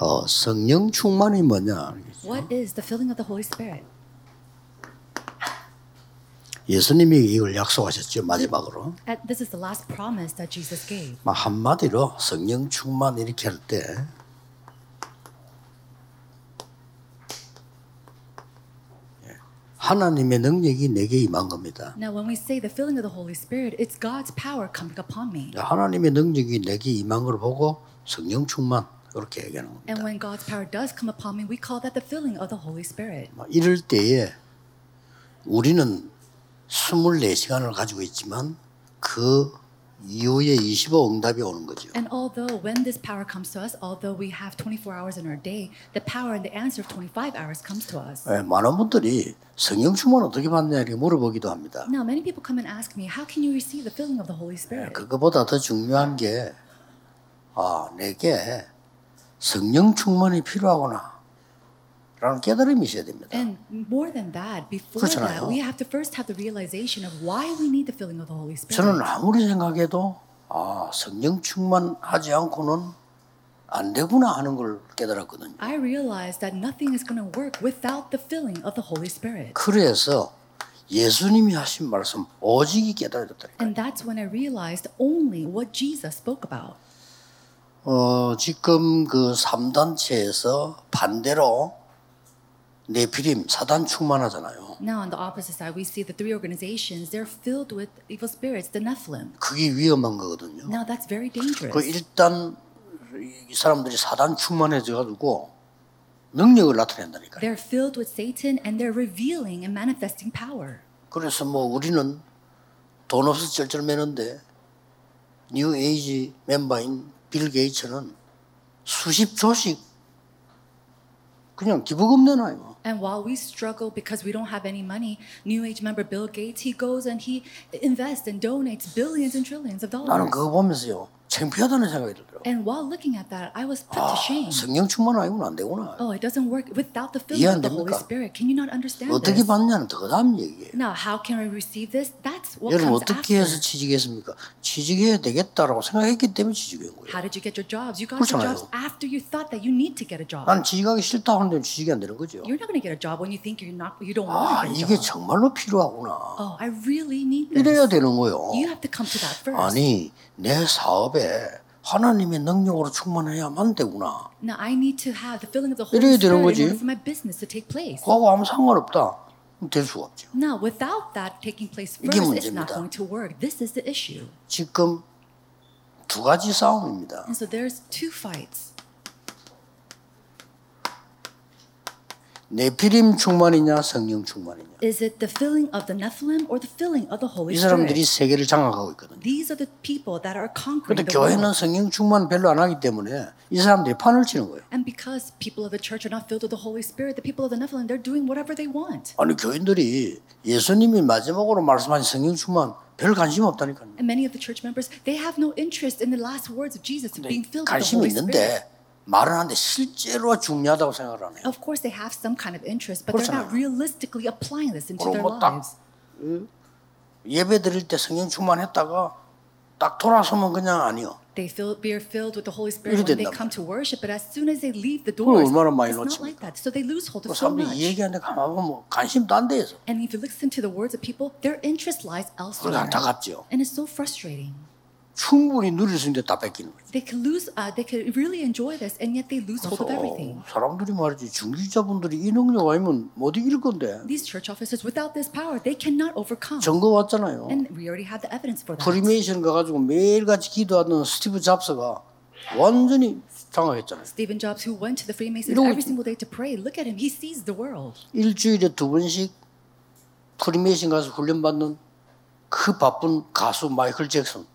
어, 성령 충만이 뭐냐? What is the filling of the Holy Spirit? 예수님이 이걸 약속하셨죠 마지막으로. Uh, This is the last promise that Jesus gave. 막 한마디로 성령 충만 이렇게 할 때 하나님의 능력이 내게 임한 겁니다. Now, when we say the filling of the Holy Spirit, it's God's power coming upon me. 하나님의 능력이 내게 임한 걸 보고 성령 충만 그렇게 얘기하는 겁니다. And when God's power does come upon me, we call that the filling of the Holy Spirit. 막 이럴 때에 우리는 24시간을 가지고 있지만 그 이후에 25 응답이 오는 거죠. And although when this power comes to us, although we have 24 hours in our day, the power and the answer of 25 hours comes to us. 예, 많은 분들이 성령 충만 어떻게 받냐 이렇게 물어보기도 합니다. Now, many people come and ask me, how can you receive the filling of the Holy Spirit? 그거보다 더 중요한 게, 아, 내게 성령 충만이 필요하구나. 라는 깨달음이 있어야 됩니다. And more than that, before 그렇잖아요. that, we have to first have the realization of why we need the filling of the Holy Spirit. 저는 아무리 생각해도, 아, 성령 충만하지 않고는 안 되구나 하는 걸 깨달았거든요. I realized that nothing is going to work without the filling of the Holy Spirit. 그래서 예수님이 하신 말씀 오직이 깨달아졌다니까. And that's when I realized only what Jesus spoke about. 어, 지금 그 3단체에서 반대로 네피림 사단 충만하잖아요. Now, on the opposite side, we see the three organizations, they're filled with evil spirits, the Nephilim. 그게 위험한 거거든요. Now, that's very dangerous. 그 일단 이 사람들이 사단 충만해져 가지고 능력을 나타낸다니까요. They're filled with Satan and they're revealing and manifesting power. 그래서 뭐 우리는 돈 없어 쩔쩔매는데 뉴 에이지 멤버인 빌 게이츠는 수십 조씩 그냥 기부금 내놔요. And while we struggle because we don't have any money, New Age member Bill Gates, he goes and he invests and donates billions and trillions of dollars. 나는 그거 보면서요 창피하다는 생각이 들더라고. And while looking at that, I was put to shame. 성령 충만 아니면 안 되구나. Oh, it doesn't work without the filling of 안 the Holy? Spirit. Can you not understand 어떻게 this? 받냐는 더 다음 얘기예요. Now, how can I receive this? That's what 여러분 comes 어떻게 after. 해서 취직했습니까? 취직해야 되겠다라고 생각했기 때문에 취직한 거예요. How did you get your jobs? You got your jobs after you thought that you need to get a job. 난 취직하기 싫다 하는데 취직이 안 되는 거죠. You're not going to get a job when you think you're not, you don't 아 want to 이게 get a job. 정말로 필요하구나. Oh, I really need this. 이래야 되는 거예요. You have to come to that first. 아니 내 사업에 하나님의 능력으로 충만해야만 되구나. Now I need to have the filling of the 이래야 Holy 되는 거지. order for my business to take place. 그하고 아무 상관없다. 될 수가 없죠. Now, without that taking place 이게 first, it's not 문제입니다. going to work. This is the issue. 지금 두 가지 싸움입니다. And so there's two fights. 네피림 충만이냐 성령 충만이냐. Is it the filling of the Nephilim or the filling of the Holy 이 사람들이 Spirit? 세계를 장악하고 있거든요. These are the people that are conquering the 교회는 world. 성령 충만 별로 안 하기 때문에 이 사람들이 판을 치는 거예요. And because people of the church are not filled with the Holy Spirit, the people of the Nephilim, they're doing whatever they want. 아니 교인들이 예수님이 마지막으로 말씀하신 성령 충만 별 관심 없다니까요. And many of the church members, they have no interest in the last words of Jesus being filled with the Holy Spirit. 있는데 말은 하는데 실제로 중요하다고 생각을 안 해요. Of course, they have some kind of interest, but they're not realistically applying this into their lives. 예배 드릴 때 성령 충만했다가 딱 돌아서면 그냥 아니요. They feel be filled with the Holy Spirit when they come to worship, but as soon as they leave the doors, 얼마나 많이 it's not like that. So they lose hold 그 of so much. 이 얘기하는데 가만 보면 관심도 안 돼서 And if you listen to the words of people, their interest lies elsewhere. 그러니까 안타깝죠. And it's so frustrating. 충분히 누릴 수 있는데 다 뺏기는 거죠. They could lose, uh, they could really enjoy this, and yet they lose hold of everything. 사람들이 말이지 중직자분들이 이 능력 아니면 못 이길 건데 These church officers, without this power, they cannot overcome. 증거 왔잖아요. And we already have the evidence for that. 프리메이션 가가지고 매일같이 기도하는 스티브 잡스가 완전히 장악했잖아요. Stephen Jobs, who went to the Freemasons every 있- single day to pray, look at him. He sees the world. 일주일에 두 번씩 프리메이션 가서 훈련 받는 그 바쁜 가수 마이클 잭슨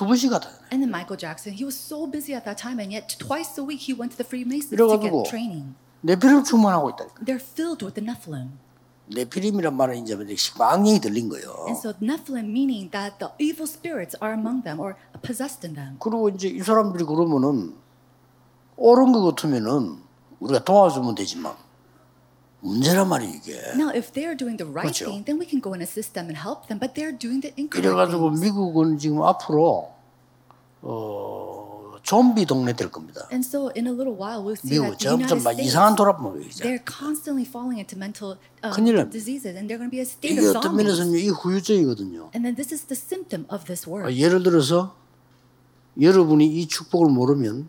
두 번씩 갔다. And then Michael Jackson, he was so busy at that time, and yet twice a week he went to the Freemasons to get training. 네피림 충만하고 있다니까. They're filled with the Nephilim. 네피림이란 말은 이제 망령이 들린 거예요. And so Nephilim meaning that the evil spirits are among them or possessed in them. 그리고 이제 이 사람들이 그러면은 옳은 것 같으면은 우리가 도와주면 되지만 문제란 말이에요 이게. Now, if they're doing the right 그렇죠. thing, then we can go and assist them and help them. But they're doing the incorrect 이래가지고 things. 미국은 지금 앞으로 어, 좀비 동네 될 겁니다. And so in a little while we'll see 미국 that the 점점 United 막 States 이상한 돌아보고 이제 they're constantly falling into mental uh, 큰일 납니다. diseases and they're going to be a state 이게 of 어떤 zombies. 면에서는 이 후유증이거든요. And then this is the symptom of this 아, word. 예를 들어서 여러분이 이 축복을 모르면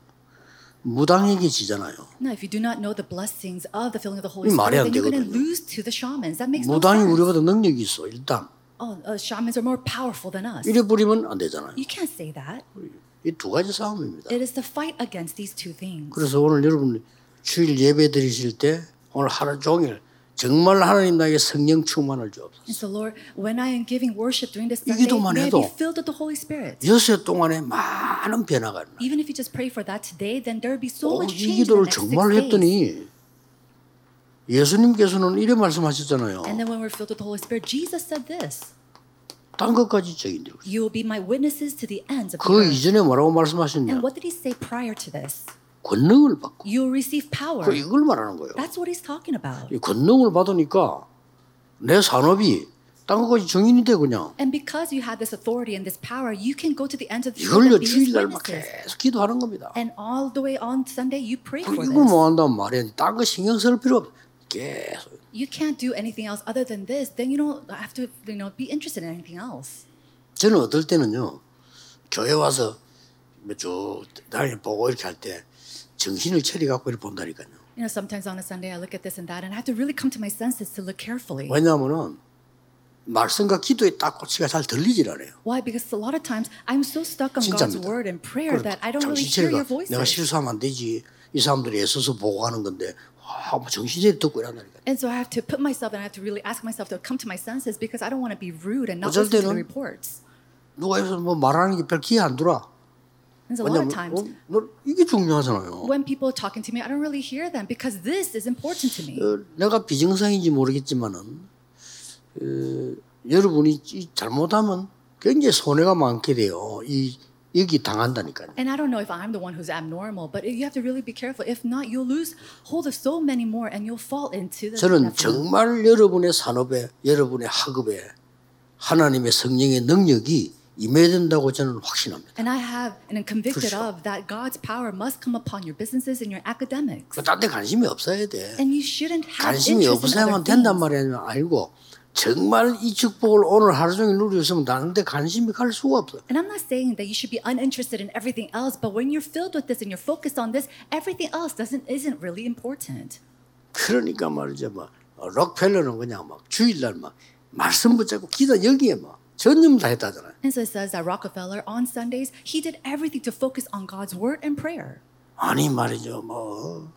무당에게 지잖아요. Now, if you do not know the blessings of the filling of the Holy Spirit, then you're going to lose to the shamans. That makes no 무당이 sense. 우리보다 능력이 있어 일단 Oh, uh, shamans are more powerful than us. 이래 버리면 안 되잖아요. You can't say that. 이두 가지 싸움입니다. It is the fight against these two things. 그래서 오늘 여러분 주일 예배 드리실 때 오늘 하루 종일 정말 하나님 나에게 성령 충만을 주옵소서. And so, Lord, when I am giving worship during this 이 Sunday, 기도만 may I 해도 be filled with the Holy Spirit. 여섯 동안에 많은 변화가 일어나. Even if you just pray for that today, then there will be so 어, much 이 change 기도를 정말. 했더니 예수님께서는 이래 말씀하셨잖아요. And then when we're filled with the Holy Spirit, Jesus said this 딴 것까지 적인데 You will be my witnesses to the ends of the 그. 이전에 뭐라고 말씀하셨냐? And what did he say prior to this? 권능을 받고 You'll receive power. 그 이걸 말하는 거예요. That's what he's talking about. 이 권능을 받으니까 내 산업이 딴 것까지 정인이 돼 그냥 And because you have this authority and this power, you can go to the ends of the earth his 주일날 막. 계속 기도하는 겁니다. And all the way on Sunday, you pray for this. 뭐 한다면 말이야. 딴거 신경 쓸 필요 없어. 계속. You can't do anything else other than this. Then you don't have to, you know, be interested in anything else. 저는 어떨 때는요. 교회 와서 쭉 다니 보고 이렇게 할 때 정신을 차려 갖고 이렇게 본다니까요. You know, sometimes on a Sunday, I look at this and that, and I have to really come to my senses to look carefully. 왜냐하면은 말씀과 기도에 딱 고치가 잘 들리질 않아요. Why? Because a lot of times I'm so stuck on God's 진짜입니다. word and prayer that I don't really hear your 차리가 내가. 실수하면 안 되지. 이 사람들이 애써서 보고 하는 건데 와, 뭐 정신 차려 듣고 이란다니까. And so I have to put myself and I have to really ask myself to come to my senses because I don't want to be rude and not listen to the reports. 누가 여기서 뭐 말하는 게 별 기회 안 들어. And so a lot of times 어, 너 이게 중요하잖아요. when people are talking to me, I don't really hear them because this is important to me. 어, 내가 비정상인지 모르겠지만은 어, 여러분이 이 잘못하면 굉장히 손해가 많게 돼요. 이 여기 당한다니까요. And I don't know if I'm the one who's abnormal, but you have to really be careful. If not, you'll lose hold of so many more and you'll fall into the 저는 definite- 정말 여러분의 산업에 여러분의 학업에 하나님의 성령의 능력이 임해야 된다고 저는 확신합니다. And I have and am convicted sure. of that God's power must come upon your businesses and your academics. 딴데 관심이 없어야 돼. And you shouldn't have 관심이 interest in 없어야만 other 된단 things. 말이 아니고 정말 이 축복을 오늘 하루 종일 누리고 있으면 나는데 관심이 갈 수가 없어. And I'm not saying that you should be uninterested in everything else, but when you're filled with this and you're focused on this, everything else doesn't isn't really important. 그러니까 말이죠. 막 어, 록펠러는 그냥 막 주일날 막 말씀 붙잡고 기도 여기에 막 전념 다 했다잖아요. And so it says that Rockefeller on Sundays, he did everything to focus on God's word and prayer. 아니 말이죠. 뭐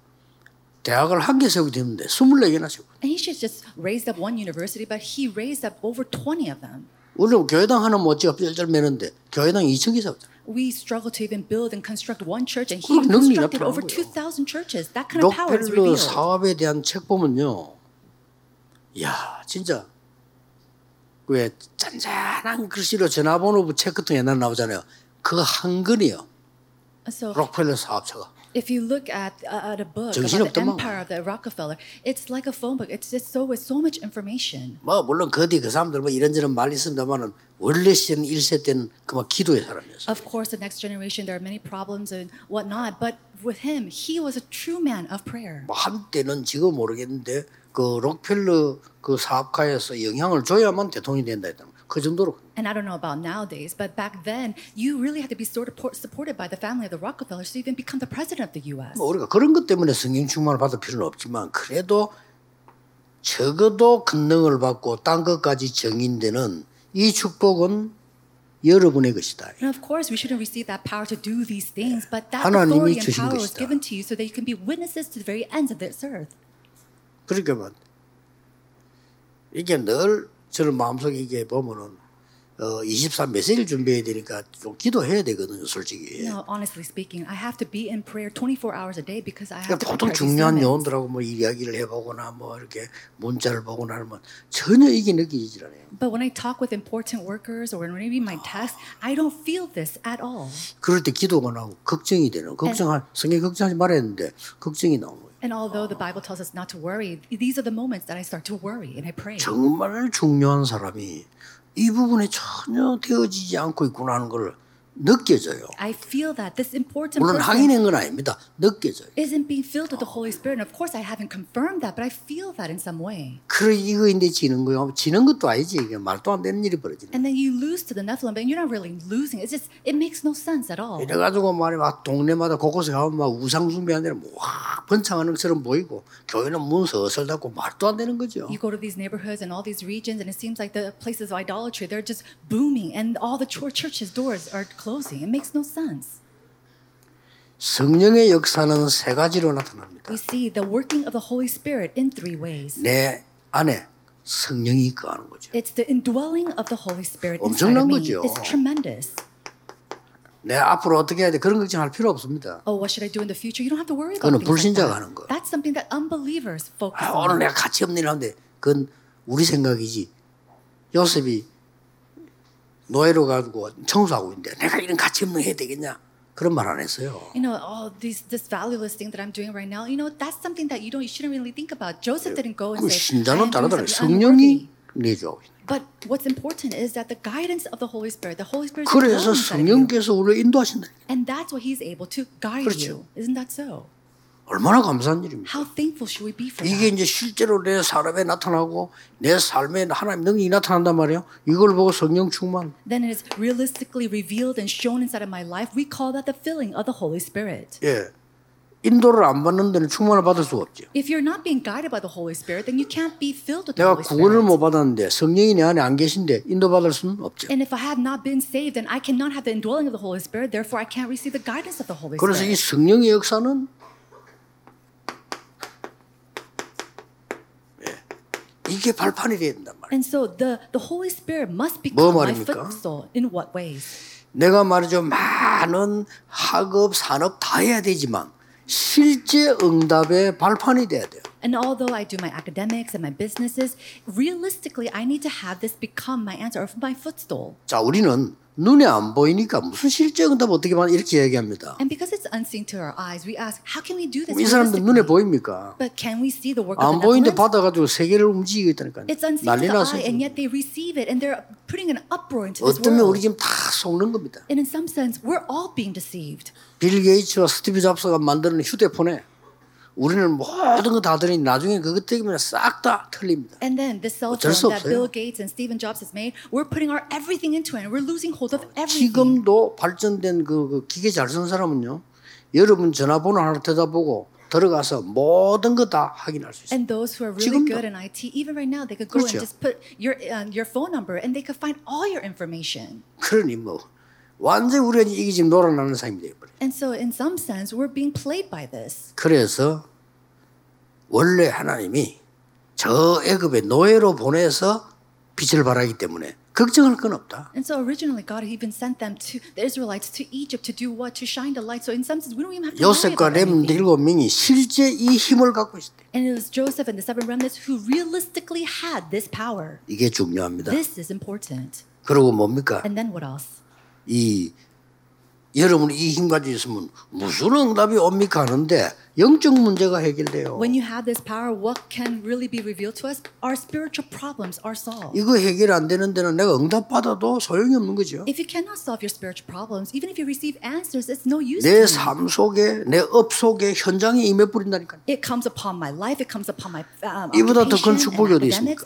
대학을 한 개 세우게 됐는데 24개나 세우고. And he should just raised up one university, but he raised up over 20 of them. 우리는 교회당 하나 못지가 뼈절 매는데 교회당 2천 개 세웠다. We struggle to even build and construct one church, and he constructed over 나타나는 거예요. 2,000 churches. That kind of power is 록펠러 revealed. 사업에 대한 책 보면요. 야 진짜 왜 짠짠한 글씨로 전화번호 책 같은 게 옛날 나오잖아요. 그한 권이요. So 록펠러 사업체가. if you look at, uh, at a book about the empire of the Rockefeller, it's like a phone book. It's just so with so much information. 뭐 물론 그뒤 그 사람들 뭐 이런저런 말이 있습니다만은 원래 시는 1세 때는 그만 기도의 사람이었어요. Of course, the next generation there are many problems and whatnot, but with him, he was a true man of prayer. 뭐 한때는 지금 모르겠는데 그 록펠러 그 사업가에서 영향을 줘야만 대통령이 된다 했다. 그 정도로 And I don't know about nowadays, but back then, you really had to be sort of por- supported by the family of the Rockefellers to even become the president of the U.S. 뭐 우리가 그런 것 때문에 성령 충만을 받을 필요는 없지만 그래도 적어도 권능을 받고 딴 것까지 정인되는 이 축복은 여러분의 것이다. And of course, we shouldn't receive that power to do these things, but that authority and power was given to you so that you can be witnesses to the very ends of this earth. 그러니까 뭐 이게 늘 저는 마음속에 이게 보면은 어, 23 메시지를 준비해야 되니까 좀 기도해야 되거든요, 솔직히. No, honestly speaking, I have to be in prayer 24 hours a day because I have 그러니까 to 보통 중요한. 요원들하고 뭐 이야기를 해보거나 뭐 이렇게 문자를 보거나 하면 전혀 이게 느껴지질 않아요. But when I talk with important workers or when I read my text, I don't feel this at all. 그럴 때 기도가 나오고 걱정이 되는 걱정할 성경 걱정하지 말아야 했는데 걱정이 나오는 거예요. And although the Bible tells us not to worry, these are the moments that I start to worry and I pray. 정말 중요한 사람이 이 부분에 전혀 되어지지 않고 있구나 하는 걸 느껴져요. I feel that this important 물론 확인한 건 아닙니다. 느껴져요. isn't being filled with the Holy Spirit. And of course, I haven't confirmed that, but I feel that in some way. 그래 이거 인데 지는 거요. 지는 것도 아니지. 이게 말도 안 되는 일이 벌어지는. And then you lose to the Nephilim, but you're not really losing. It's just it makes no sense at all. 이래가지고 말이 막 동네마다 곳곳에 가면 막 우상 숭배하는 데는 와 번창하는 것처럼 보이고 교회는 문 서슬 닫고 말도 안 되는 거죠. You go to these neighborhoods and all these regions, and it seems like the places of idolatry, they're just booming, and all the chur- churches' doors are closing. It makes no sense. 성령의 역사는 세 가지로 나타납니다. We see the working of the Holy Spirit in three ways. 내 안에 성령이 있거하는 거죠. It's the indwelling of the Holy Spirit inside of me. 거죠. It's tremendous. 내 앞으로 어떻게 해야 돼 그런 걱정할 필요 없습니다. Oh, what should I do in the future? You don't have to worry about like 불신자가 that. 하는 거예요. That's something that unbelievers focus 아, 오늘 on. 내가 가치 없는 일 하는데 그건 우리 생각이지. 요셉이 노예로 가지고 청소하고 있는데 내가 이런 가치 없는 거 해야 되겠냐? 그런 말 안 했어요. You know, all these this valueless thing that I'm doing right now. You know, that's something that you don't, you shouldn't really think about. Joseph didn't go and 그 say, 신자는 "I am doing 다르더라고요. something 성령이 unworthy." 내주하고 있는. But what's important is that the guidance of the Holy Spirit, the Holy Spirit, is 그래서. 성령께서 우리를 인도하신다. and that's what He's able to guide 그렇죠. you. Isn't that so? 얼마나 감사한 일입니까? How thankful should we be for 이게 that? 이제 실제로 내 사람에 나타나고 내 삶에 하나님 능력이 나타난단 말이에요. 이걸 보고 성령 충만. Then it is realistically revealed and shown inside of my life. We call that the filling of the Holy Spirit. 예. 인도를 안 받는 데는 충만을 받을 수가 없죠. If you're not being guided by the Holy Spirit, then you can't be filled with the 내가 Holy 구원을 Spirit. 못 받았는데 성령이 내 안에 안 계신데 인도받을 수는 없죠. And if I have not been saved, then I cannot have the indwelling of the Holy Spirit. Therefore, I can't receive the guidance of the Holy 그래서 이 Spirit. 성령의 역사는 이게 발판이 된단 말이에요. And so the, the Holy Spirit must 뭐 become my footstool. In what ways? 내가 말이죠 많은 학업 산업 다 해야 되지만 실제 응답의 발판이 돼야 돼요. And although I do my academics and my businesses, realistically, I need to have this become my answer or my footstool. 자 우리는 눈에 안 보이니까 무슨 실제 응답 어떻게 만 이렇게 얘기합니다. And because it's unseen to our eyes, we ask, how can we do this? 이 사람들 눈에? 보입니까? But can we see the work of 안 보이는데? 받아가지고 세계를 움직이고 있다니까요. It's unseen to the eye, and yet they receive it, and they're putting an uproar into this 어쩌면 우리 world. 지금 다 속는 겁니다. And in some sense, we're all being deceived. 빌 게이츠와 스티브 잡스가 만드는 휴대폰에 우리는 모든 거다 들으니 나중에 그것 때문에 싹 다 틀립니다. And then the cell phone that. Bill Gates and Stephen Jobs has made, we're putting our everything into it, and we're losing hold of everything. 지금도 발전된 그, 그 기계 잘 쓰는 사람은요. 여러분 전화번호 하나 대다보고 들어가서 모든 거 다 확인할 수 있어요. And those who are really 지금도. good in IT, even right now, they could go 그렇죠. and just put your uh, your phone number, and they could find all your information. 그러니 뭐 완전 히 우리가 이게 지금 놀아나는 삶이 되어버려요. And so, in some sense, we're being played by this. 그래서 원래 하나님이 저 애굽의 노예로 보내서 빛을 발하기 때문에 걱정할 건 없다. And so, originally, God even sent them to the Israelites to Egypt to do what? To shine the light. So, in some sense, we don't even have to 요셉과 렘. 일곱 명이 실제 이 힘을 갖고 있었대. And it was Joseph and the seven remnants who realistically had this power. 이게 중요합니다. This is important. 그리고 뭡니까? And then what else? 이 여러분이 이힘 가지고 있으면 무슨 응답이 옵니까 하는데 영적 문제가 해결돼요. When you have this power, what can really be revealed to us? Our spiritual problems are solved. 이거 해결 안 되는 데는 내가 응답 받아도 소용이 없는 거죠. If you cannot solve your spiritual problems, even if you receive answers, it's no use 내. 삶 속에 내 업 속에 현장에 임해 버린다니까. It comes upon my life. It comes upon my um, 이보다 더 큰 축복이 어디. 있습니까?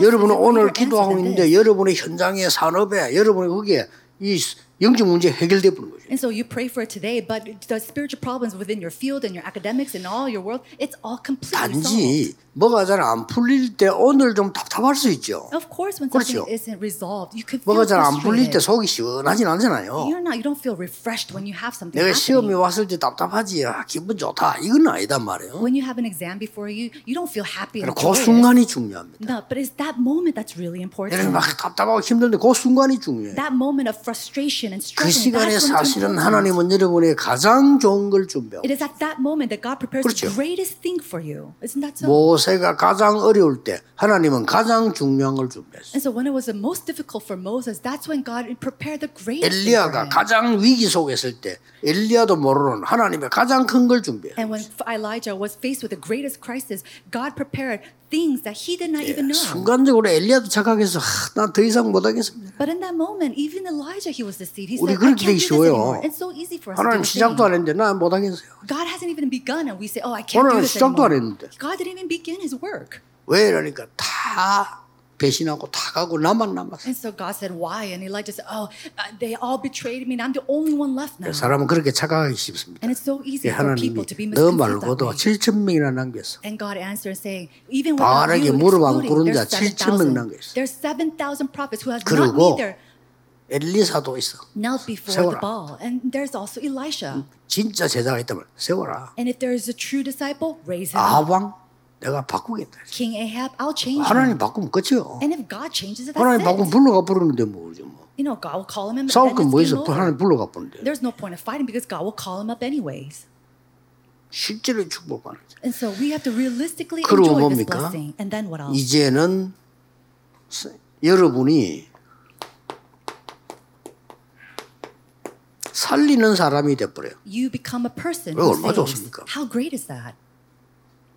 여러분은 오늘 기도하고 있는데? 여러분의 현장에 산업에 여러분의 거기에 이 영적 문제 해결돼 버린 거죠. And so you pray for it today, but the spiritual problems within your field and your academics and all your world, it's all completely solved. 단지 뭐가 잘 안 풀릴 때 오늘 좀 답답할 수 있죠. Of course, when 그렇죠. something isn't resolved, you could feel 뭐가 잘 안 풀릴 때 frustrated. 속이 시원하진 않잖아요. You're not, you don't feel refreshed when you have something 내가 시험이 happening. 왔을 때 답답하지. 아, 기분 좋다. 이건 아니단 말이에요. When you have an exam before you, you don't feel happy and 그 joyous. 순간이 중요합니다. No, but it's that moment that's really important. 여러분 막 답답하고 힘든데 그 순간이 중요해요. That moment of frustration 그. 시간에 사실은. 하나님은 여러분의 가장 좋은 걸 준비하고 It is at that moment that God prepares 그렇죠. the greatest thing for you. Isn't that so? 모세가 가장 어려울 때 하나님은 가장 중요한 걸 준비했어요. And so when it was the most difficult for Moses, that's when God prepared the greatest thing for 엘리야가. 가장 위기 속에 있을 때 엘리야도 모르는 하나님의 가장 큰 걸 준비했어요. And when Elijah was faced with the greatest crisis, God prepared things that he did not even know. 순간적으로 엘리야도 착각해서 난더 이상 못 하겠습니다. But in that moment, even Elijah, he was deceived. receive. He 우리 said, I 그렇게 can't 되기 do this 쉬워요. anymore. It's so easy for us to do 하나님 the 시작도. 안 했는데 나 못하겠어요. God hasn't even begun, and we say, "Oh, I can't do 하나님 this 시작도 안 anymore." 했는데. God didn't even begin His work, 왜 이러니까 다 배신하고 다 가고 나만 남았어. and so God said, "Why?" And Elijah said, "Oh, uh, they all betrayed me, and I'm the only one left now." 사람은 그렇게 착각하기 쉽습니다. And it's so easy for 하나님이 people to be 너 misconceived that 말고도 way. 7천 명이나 남겼어. And God answered saying, even without 바알에게 you 무릎 안 꿇은 excluding, 자 there's 7천 명 7,000. 남겨 있어. There's 7,000 prophets who has not 그리고 neither 엘리사도 있어. knelt before 세워라. the Baal. And there's also Elisha. 진짜 제자가 있다면 세워라. And if there is a true disciple, raise him. 아왕 내가 바꾸겠다. King Ahab, I'll change 하나님 him. 바꾸면 끝이요. And if God changes it, 하나님 that's 바꾸면 it. 불러가 부르는데 뭐 그러죠 뭐. You know, God will call him and 싸울 then 건 it's 뭐 game 있어? over. 하나님 불러가 부르는데. There's no point of fighting because God will call him up anyways. 실제로 축복하는 거죠. And so we have to realistically 그리고 enjoy this 뭡니까? blessing. And then what else? 이제는 스- 여러분이 살리는 사람이 돼버려요. You become a person 왜 who 얼마나 saves. 좋습니까? How great is that?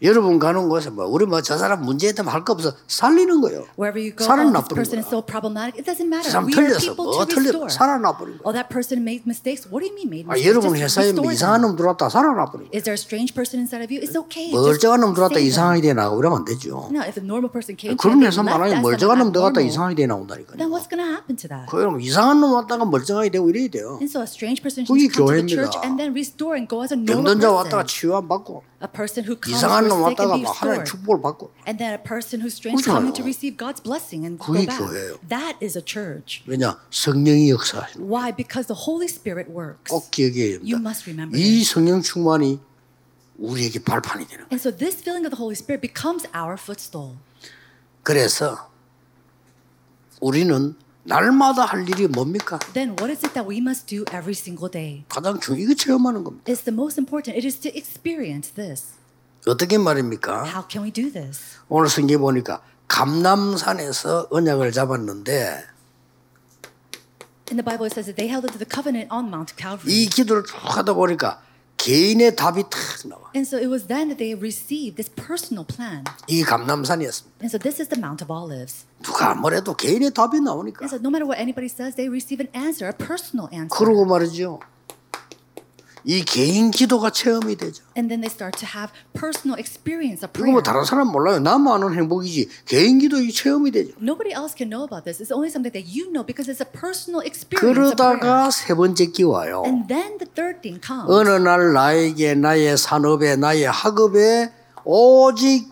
여러분 가는 곳에 뭐 우리 뭐 저 사람 문제 있다면 할거 없어 살리는 거예요. Wherever you go, 살아나 oh, this 버린 person 거야. is so problematic. It doesn't matter. 그 사람 틀렸어. 뭐 to 틀렸어. restore. 살아나 버린 거야. Oh, that person made mistakes. What do you mean made 아, mistakes? 여러분 회사에 뭐 이상한. 놈 들어왔다 살아나 버린 거야. Is there a strange person inside of you? It's okay. Just 멀쩡한 놈 들어왔다. 이상하게 돼 나가 그러면 안 되죠. No, if a normal person came to 그런 회사 as 멀쩡한 놈 들어갔다 이상하게 돼 나온다니까요. then what's going to happen to that? 그럼 이상한 놈 왔다가 멀쩡하게 되고 이래야 돼요. And so a strange person 그게 교회입니다. church and then restore and go as a normal 병든 자 왔다가. 치유 안 받고 A person who comes 이상한 놈 who is sick and 왔다가 be 막 하나님 restored. 축복을 받고 And then a person who's strange 그렇잖아요. coming to receive God's blessing and go 그게 back. 교회예요. That is a church. 왜냐 성령이 역사하시는 Why? Because the Holy Spirit works. 꼭 기억해야 You 됩니다. must remember 이 this. 성령 충만이 우리에게 발판이 되는 거예요. And so this filling of the Holy Spirit becomes our footstool. 그래서 우리는 날마다 할 일이 뭡니까? Then what is it that we must do every single day? 가장 중 이거 체험하는 겁니다. It's the most important. It is to experience this. 어떻게 말입니까? How can we do this? 오늘 성경 보니까 감남산에서 언약을 잡았는데 In the Bible, it says that they held into the covenant on Mount Calvary. 이 기도를 쭉 하다 보니까 개인의 답이 탁 나와. And so it was then that they received this personal plan. 이 감남산이었습니다. And so this is the Mount of Olives. 누가 뭐래도 개인의 답이 나오니까. And so no matter what anybody says, they receive an answer, a personal answer. 그러고 말이죠. 이 개인 기도가 체험이 되죠. And then they start to have personal experience of 이거 prayer. 뭐 다른 사람 몰라요. 나만 아는 행복이지. 개인 기도 이 체험이 되죠. Nobody else can know about this. It's only something that you know because it's a personal experience. 그러다가 세 번째 끼 와요. And then the third thing comes. 어느 날 나에게 나의 산업에 나의 학업에 오직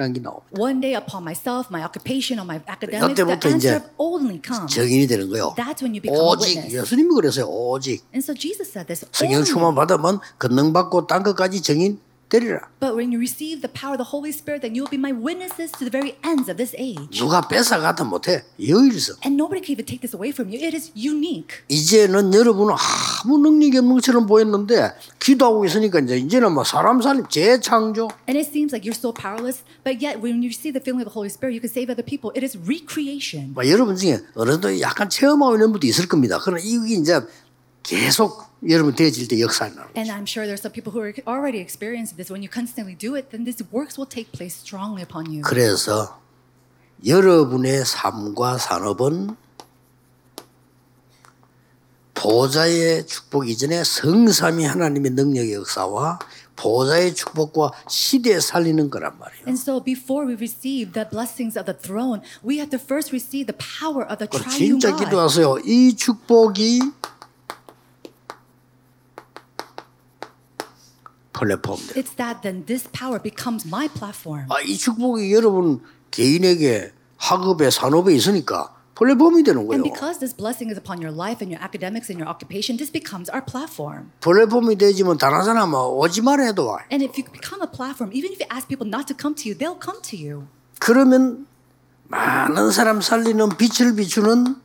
이라는 게 나옵니다. One day upon myself, my occupation, on my academics, the 이때부터 이제 answer of only comes. 정인이 되는 거예요. That's when you become a 오직 witness. 예수님이 그랬어요. 오직 And so Jesus said this. 성령 Only. 충만 받으면 권능 받고 딴 것까지 정인 되리라. But when you receive the power of the Holy Spirit, then you will be my witnesses to the very ends of this age. 누가 뺏어가도 못해. 여일서. And nobody can even take this away from you. It is unique. 이제는 여러분은 아무 능력이 없는 것처럼 보였는데 기도하고 있으니까 이제 이제는 뭐 사람 살림 재창조 And it seems like you're so powerless, but yet when you receive the feeling of the Holy Spirit, you can save other people. It is recreation. 뭐 여러분 중에 어른도 약간 체험하고 있는 분도 있을 겁니다. 그러나 이게 이제 계속 여러분 되어질 때 역사가 나는 And I'm sure there's some people who are already experiencing this. When you constantly do it, then these works will take place strongly upon you. 그래서 여러분의 삶과 산업은 보좌의 축복 이전에 성삼위 하나님의 능력의 역사와 보좌의 축복과 시대에 살리는 거란 말이에요. And so before we receive the blessings of the throne, we have to first receive the power of the triune 진짜 God. 기도하세요. 이 축복이 플랫폼 돼. It's that then this power becomes my platform. 아, 이 축복이 여러분 개인에게 학업에 산업에 있으니까 플랫폼이 되는 거예요. And because this blessing is upon your life and your academics and your occupation, this becomes our platform. 플랫폼이 되지만 다른 사람은 오지 말아 해도 와. And if you become a platform, even if you ask people not to come to you, they'll come to you. 그러면 많은 사람 살리는 빛을 비추는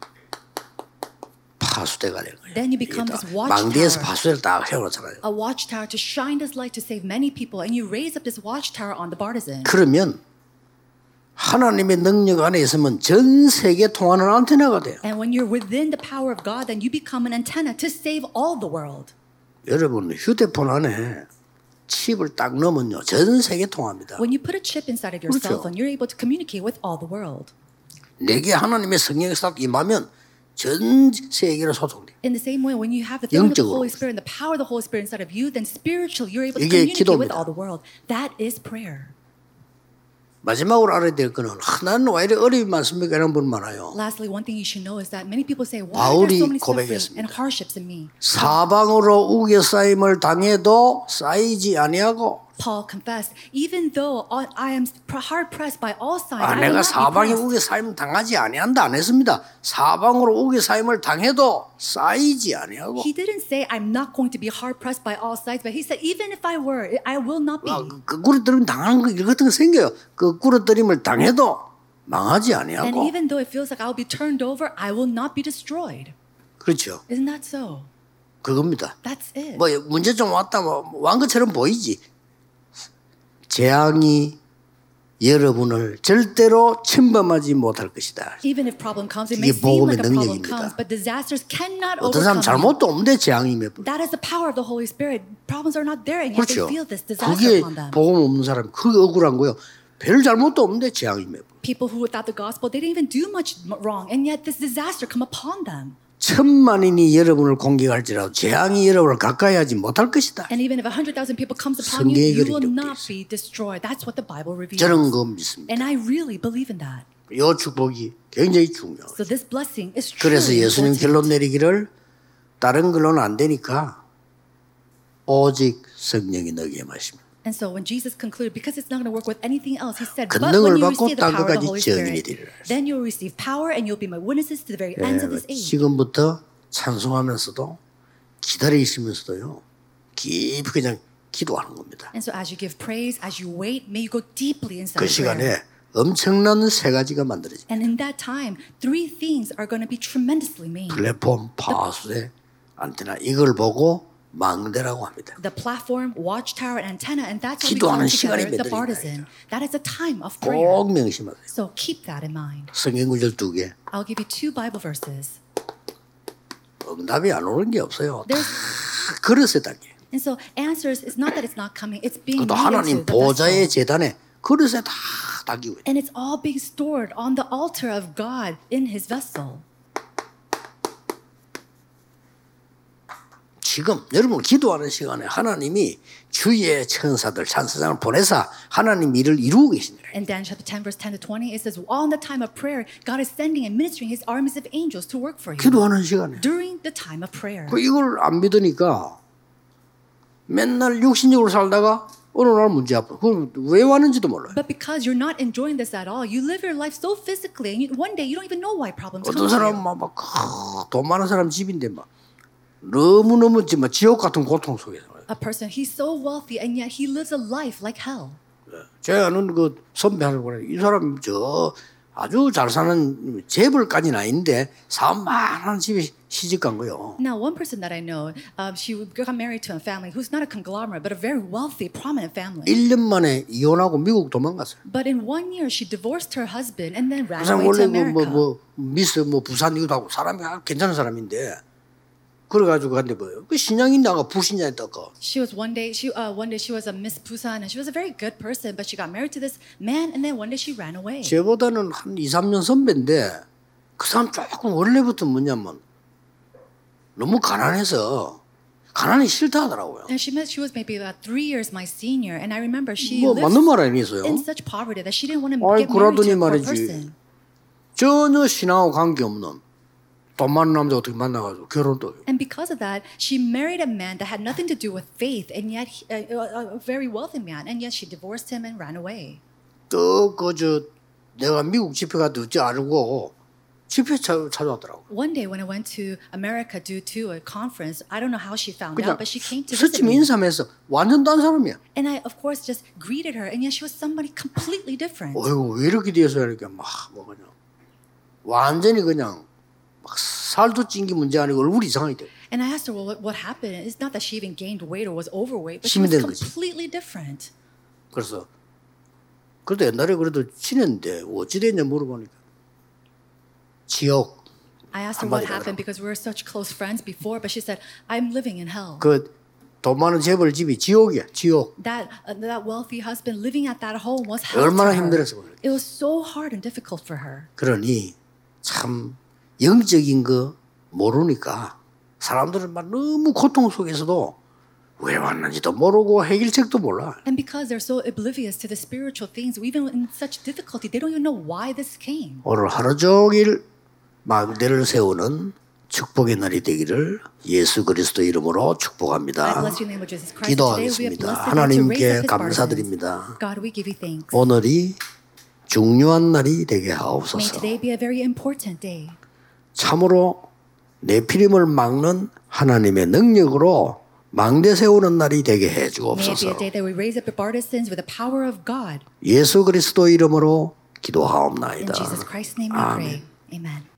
파수대가 되는 거예요. Then you become this 다 망대에서 watchtower. 파수대를 딱 세워놓잖아요. A watchtower to shine this light to save many people, and you raise up this watchtower on the partisan. 그러면 하나님의 능력 안에 있으면 전 세계 통하는 안테나가 돼요. And when you're within the power of God, then you become an antenna to save all the world. 여러분 휴대폰 안에 칩을 딱 넣으면요 전 세계 통합니다. When you put a chip inside of your 그렇죠. cell phone, you're able to communicate with all the world. 내게 하나님의 성령이 싹 임하면 전 세계로 소통돼. In the same way, when you have the filling of the. Holy Spirit and the power of the Holy Spirit inside of you, then spiritually you're able to communicate with 기도입니다. all the world. That is prayer. 마지막으로 알아야 될 거는 하나는 왜 이렇게 어려움이 많습니까? 이런 분 많아요. Lastly, one thing you should know is that many people say, "Why are there so many suffering 고백했습니다. and hardships in me?" 사방으로 우겨싸임을 당해도 쌓이지 아니하고 Paul confessed, "Even though I am hard pressed by all sides, 아, I will 내가 not be 사방에 pressed." 당하지 아니한다 안 했습니다. 사방으로 우겨싸임을 당해도 쌓이지 아니하고 He didn't say, "I'm not going to be hard pressed by all sides," but he said, "Even if I were, I will not be." 아, 그, 그 구르뜨림 당하는 거 이런 같은 거 생겨요. 그 구르뜨림을 당해도 망하지 And 아니하고 even though it feels like I'll be turned over, I will not be destroyed. 그렇죠. Isn't that so? 그겁니다. That's it. 뭐 문제 좀 왔다 뭐완 것처럼 보이지. 재앙이 여러분을 절대로 침범하지 못할 것이다. Even if problem comes, it 이게 복음의 like a problem 능력입니다. comes, but disasters cannot 어떤 사람. 잘못도 없는데 재앙이 몇 번. That is the power of the Holy Spirit. Problems are not there, and yet 그렇죠. they feel this disaster 그게. 복음 없는 사람 그게 억울한 거요. 별 잘못도 없는데 재앙이 몇 번. People who, without the gospel, they didn't even do much wrong, and yet this disaster come upon them. 천만인이 여러분을 공격할지라도 재앙이 여러분을 가까이 하지 못할 것이다. And even if a hundred thousand people comes upon you, 성경에 you 그런 will 적도 not 있어요. be destroyed. That's what the Bible reveals. 저는 그거 믿습니다. And I really believe in that. 이 축복이 굉장히 중요해요. So this blessing is. 그래서 예수님 결론 내리기를 다른 걸로는 안 되니까 오직 성령이 너에게 마십니다. And so when Jesus concluded, because it's not going to work with anything else, he said, but when you receive the power of the Holy Spirit, then you'll receive power and you'll be my witnesses to the very ends of this age. 지금부터 찬송하면서도 기다리시면서도요 깊이 그냥 기도하는 겁니다. And so as you give praise, as you wait, may you go deeply 그 inside 시간에 prayer. 엄청난 세 가지가 만들어집니다. And in that time, three things are going to be tremendously made. 플랫폼, 파수대, 안테나 이걸 보고 망대라고 합니다. The platform, watchtower, and antenna, and that's what we call 기도하는 together 시간이 the 매듭입니다. partisan. That is a time of prayer. 꼭 명심하세요. So keep that in mind. 성경 구절 두 개. I'll give you two Bible verses. 응답이 안 오는 게 없어요. 다 There's 그릇에 담겨. and so answers is not that it's not coming; it's being 그것도 made 하나님 into the 보좌의 vessel. 재단에 그릇에 다 담기고 있다. And it's all being stored on the altar of God in his vessel. 지금 여러분 기도하는 시간에 하나님이 주의 천사들 찬사장을 보내사 하나님 일을 이루고 계시네. In Daniel chapter 10, verse 10 to 20, it says, All in the time of prayer, God is sending and ministering his armies of angels to work for you 기도하는 시간에 during the time of prayer. 그 이걸 안 믿으니까 맨날 육신적으로 살다가 어느 날 문제 앞으로 그럼 왜 왔는지도 몰라요. But because you're not enjoying this at all, you live your life so physically, and you, one day you don't even know why problems come 어떤 you. 막돈 많은 사람 집인데 막 너무 너무 막 지옥 같은 고통 속에서 A person, he's so wealthy, and yet he lives a life like hell. 제가 아는 그 선배 하는 거이 사람 저 아주 잘 사는 재벌까지는 아닌데 사업 많은 집에 시집 간 거요. Now, one person that I know, um, she got married to a family who's not a conglomerate, but a very wealthy, prominent family. 1년 만에 이혼하고 미국 도망갔어요. But in one year, she divorced her husband and then ran 그 사람 away to 원래 뭐, 뭐, America. 뭐 미스 뭐 부산 이기도 하고 사람이 괜찮은 사람인데 그래가지고 근데 뭐그 신앙인다가 불신자였다가 She was one day she uh, one day she was a Miss Busan and she was a very good person, but she got married to this man and then one day she ran away. 쟤보다는 한 2, 3년 선배인데 그 사람 조금 원래부터 뭐냐면 너무 가난해서 가난이 싫다 하더라고요. And she met she was maybe about three years my senior, and I remember she 뭐 lived 맞는 말 아니겠어요? in such poverty that she didn't want to 아이, get married to a poor 말이지. person. 전혀 신앙하고 관계없는 돈 많은 남자 어떻게 만나가지고 결혼도. And because of that, she married a man that had nothing to do with faith, and yet he, uh, a, a very wealthy man, and yet she divorced him and ran away. 또그저 내가 미국 집회 가도 어찌 알고 집회 찾- 찾아왔더라고. One day when I went to America due to a conference, I don't know how she found out, but she came to visit me. 인사하면서 완전 딴 사람이야. And I, of course, just greeted her, and yet she was somebody completely different. 어이구 왜 이렇게 돼서 이렇게 막 뭐 그냥 완전히 그냥 막 살도 찐 게 문제 아니고 얼굴이 이상하게 돼. And I asked her, well, what, happened? It's not that she even gained weight or was overweight, but she was completely different. 그래서 그래도 옛날에 그래도 친했는데 어찌 됐냐 물어보니까 지옥 I asked her what happened because we were such close friends before, but she said, I'm living in hell. 그돈 많은 재벌 집이 지옥이야 지옥. That, uh, that wealthy husband living at that home was hell. 얼마나. 힘들었어. It was so hard and difficult for her. 그러니 참 영적인 거 모르니까 사람들은 막 너무 고통 속에서도 왜 왔는지도 모르고 해결책도 몰라. And because they're so oblivious to the spiritual things, even in such difficulty, they don't even know why this came. 오늘 하루 종일 망대를 세우는 축복의 날이 되기를 예수 그리스도 이름으로 축복합니다. 기도하겠습니다. 하나님께 감사드립니다. partisans. God, we give you thanks. 오늘이 중요한 날이 되게 하옵소서. 참으로 내피림을 막는 하나님의 능력으로 망대 세우는 날이 되게 해 주옵소서. 예수 그리스도 이름으로 기도하옵나이다. Christ's